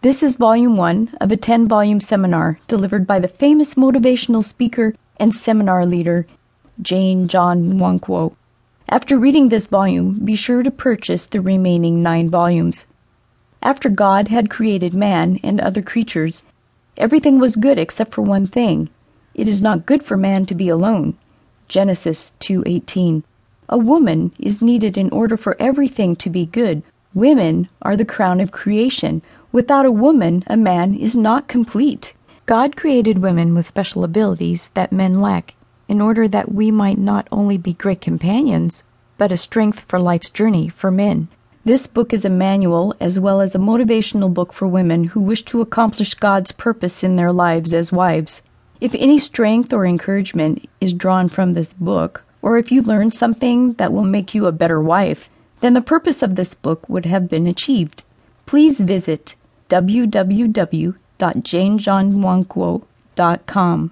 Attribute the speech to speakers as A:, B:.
A: This is volume one of a 10 volume seminar delivered by the famous motivational speaker and seminar leader, Jane John Nwankwo. After reading this volume, be sure to purchase the remaining nine volumes. After God had created man and other creatures, everything was good except for one thing. It is not good for man to be alone. Genesis 2:18. A woman is needed in order for everything to be good. Women are the crown of creation. Without a woman, a man is not complete. God created women with special abilities that men lack, in order that we might not only be great companions, but a strength for life's journey for men. This book is a manual as well as a motivational book for women who wish to accomplish God's purpose in their lives as wives. If any strength or encouragement is drawn from this book, or if you learn something that will make you a better wife, then the purpose of this book would have been achieved. Please visit www.janejohnnwankwo.com